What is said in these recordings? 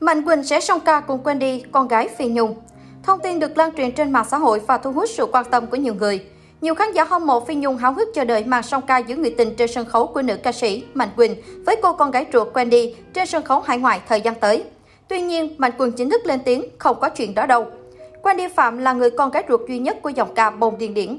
Mạnh Quỳnh sẽ song ca cùng Wendy, con gái Phi Nhung. Thông tin được lan truyền trên mạng xã hội và thu hút sự quan tâm của nhiều người. Nhiều khán giả hâm mộ Phi Nhung háo hức chờ đợi màn song ca giữa người tình trên sân khấu của nữ ca sĩ Mạnh Quỳnh với cô con gái ruột Wendy trên sân khấu hải ngoại thời gian tới. Tuy nhiên, Mạnh Quỳnh chính thức lên tiếng không có chuyện đó đâu. Wendy Phạm là người con gái ruột duy nhất của dòng ca bông điền điển.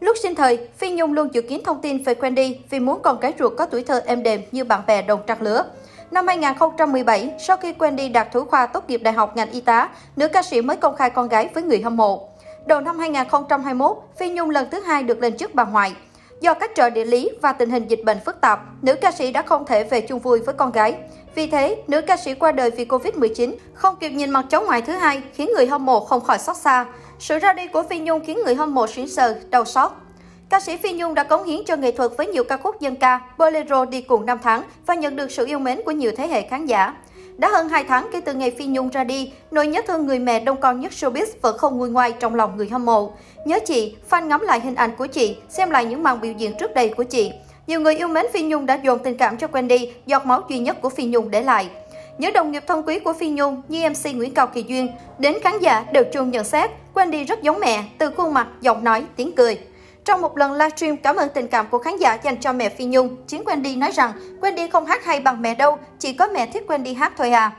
Lúc sinh thời, Phi Nhung luôn dự kiến thông tin về Wendy vì muốn con gái ruột có tuổi thơ êm đềm như bạn bè đồng trang lứa. Năm 2017, sau khi Wendy đạt thủ khoa tốt nghiệp đại học ngành y tá, nữ ca sĩ mới công khai con gái với người hâm mộ. Đầu năm 2021, Phi Nhung lần thứ hai được lên chức bà ngoại. Do cách trở địa lý và tình hình dịch bệnh phức tạp, nữ ca sĩ đã không thể về chung vui với con gái. Vì thế, nữ ca sĩ qua đời vì Covid-19, không kịp nhìn mặt cháu ngoại thứ hai, khiến người hâm mộ không khỏi xót xa. Sự ra đi của Phi Nhung khiến người hâm mộ sững sờ, đau xót. Ca sĩ Phi Nhung đã cống hiến cho nghệ thuật với nhiều ca khúc dân ca, bolero đi cùng năm tháng và nhận được sự yêu mến của nhiều thế hệ khán giả. Đã hơn 2 tháng kể từ ngày Phi Nhung ra đi, nỗi nhớ thương người mẹ đông con nhất showbiz vẫn không nguôi ngoai trong lòng người hâm mộ. Nhớ chị, fan ngắm lại hình ảnh của chị, xem lại những màn biểu diễn trước đây của chị. Nhiều người yêu mến Phi Nhung đã dồn tình cảm cho Wendy, giọt máu duy nhất của Phi Nhung để lại. Nhớ đồng nghiệp thân quý của Phi Nhung như MC Nguyễn Cao Kỳ Duyên, đến khán giả đều chung nhận xét Wendy rất giống mẹ, từ khuôn mặt, giọng nói, tiếng cười. Trong một lần livestream cảm ơn tình cảm của khán giả dành cho mẹ Phi Nhung, chính Wendy nói rằng Wendy không hát hay bằng mẹ đâu, chỉ có mẹ thích Wendy hát thôi à.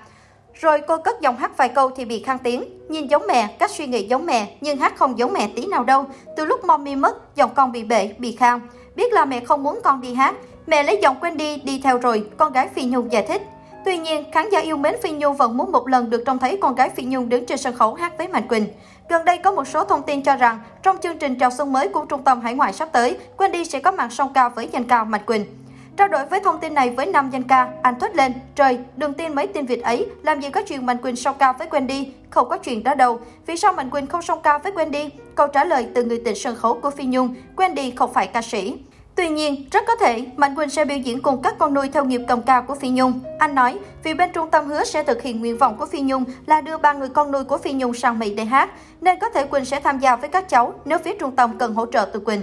Rồi cô cất giọng hát vài câu thì bị khang tiếng. Nhìn giống mẹ, cách suy nghĩ giống mẹ, nhưng hát không giống mẹ tí nào đâu. Từ lúc mommy mất, giọng con bị bể, bị khang. Biết là mẹ không muốn con đi hát. Mẹ lấy giọng Wendy đi theo rồi, con gái Phi Nhung giải thích. Tuy nhiên, khán giả yêu mến Phi Nhung vẫn muốn một lần được trông thấy con gái Phi Nhung đứng trên sân khấu hát với Mạnh Quỳnh. Gần đây có một số thông tin cho rằng, trong chương trình chào xuân mới của Trung tâm Hải ngoại sắp tới, Wendy sẽ có màn song ca với danh ca Mạnh Quỳnh. Trao đổi với thông tin này với nam danh ca, anh thốt lên, trời, đừng tin mấy tin Việt ấy, làm gì có chuyện Mạnh Quỳnh song ca với Wendy, không có chuyện đó đâu. Vì sao Mạnh Quỳnh không song ca với Wendy? Câu trả lời từ người tình sân khấu của Phi Nhung, Wendy không phải ca sĩ. Tuy nhiên, rất có thể Mạnh Quỳnh sẽ biểu diễn cùng các con nuôi theo nghiệp cầm ca của Phi Nhung. Anh nói, vì bên trung tâm hứa sẽ thực hiện nguyện vọng của Phi Nhung là đưa ba người con nuôi của Phi Nhung sang Mỹ để hát, nên có thể Quỳnh sẽ tham gia với các cháu nếu phía trung tâm cần hỗ trợ từ Quỳnh.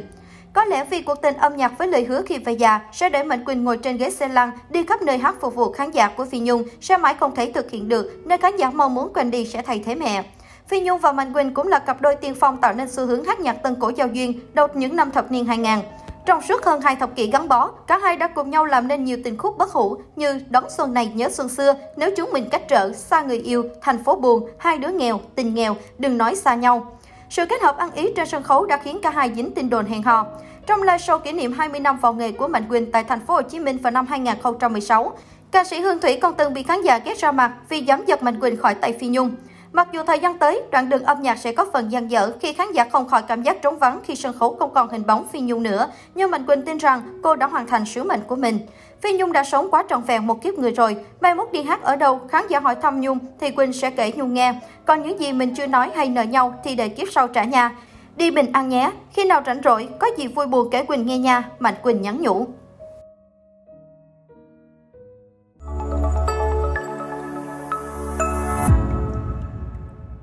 Có lẽ vì cuộc tình âm nhạc với lời hứa khi về già sẽ để Mạnh Quỳnh ngồi trên ghế xe lăn đi khắp nơi hát phục vụ khán giả của Phi Nhung sẽ mãi không thể thực hiện được nên khán giả mong muốn Quỳnh đi sẽ thay thế mẹ. Phi Nhung và Mạnh Quỳnh cũng là cặp đôi tiên phong tạo nên xu hướng hát nhạc tân cổ giao duyên đầu những năm thập niên 2000. Trong suốt hơn hai thập kỷ gắn bó, cả hai đã cùng nhau làm nên nhiều tình khúc bất hủ như Đón xuân này nhớ xuân xưa, Nếu chúng mình cách trở, Xa người yêu, Thành phố buồn, Hai đứa nghèo, Tình nghèo, Đừng nói xa nhau. Sự kết hợp ăn ý trên sân khấu đã khiến cả hai dính tin đồn hẹn hò. Trong live show kỷ niệm 20 năm vào nghề của Mạnh Quỳnh tại thành phố Hồ Chí Minh vào năm 2016, ca sĩ Hương Thủy còn từng bị khán giả ghét ra mặt vì dám giật Mạnh Quỳnh khỏi tay Phi Nhung. Mặc dù thời gian tới, đoạn đường âm nhạc sẽ có phần gian dở khi khán giả không khỏi cảm giác trống vắng khi sân khấu không còn hình bóng Phi Nhung nữa, nhưng Mạnh Quỳnh tin rằng cô đã hoàn thành sứ mệnh của mình. Phi Nhung đã sống quá trọn vẹn một kiếp người rồi, mai mốt đi hát ở đâu, khán giả hỏi thăm Nhung thì Quỳnh sẽ kể Nhung nghe. Còn những gì mình chưa nói hay nợ nhau thì để kiếp sau trả nha. Đi bình an nhé, khi nào rảnh rỗi, có gì vui buồn kể Quỳnh nghe nha, Mạnh Quỳnh nhắn nhủ.